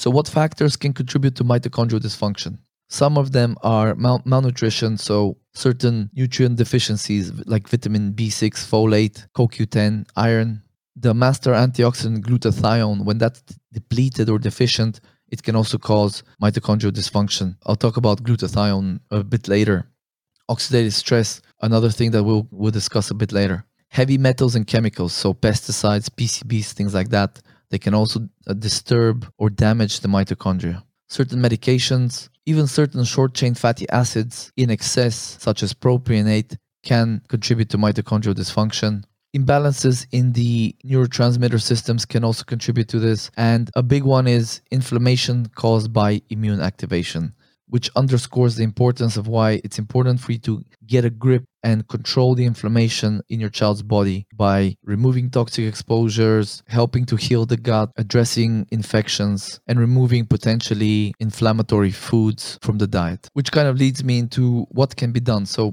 So, what factors can contribute to mitochondrial dysfunction? Some of them are mal- malnutrition, so certain nutrient deficiencies like vitamin B6, folate, CoQ10, iron. The master antioxidant glutathione, when that's depleted or deficient, it can also cause mitochondrial dysfunction. I'll talk about glutathione a bit later. Oxidative stress, another thing that we'll, we'll discuss a bit later. Heavy metals and chemicals, so pesticides, PCBs, things like that, they can also uh, disturb or damage the mitochondria. Certain medications, even certain short chain fatty acids in excess, such as propionate, can contribute to mitochondrial dysfunction. Imbalances in the neurotransmitter systems can also contribute to this. And a big one is inflammation caused by immune activation which underscores the importance of why it's important for you to get a grip and control the inflammation in your child's body by removing toxic exposures, helping to heal the gut, addressing infections, and removing potentially inflammatory foods from the diet. Which kind of leads me into what can be done. So,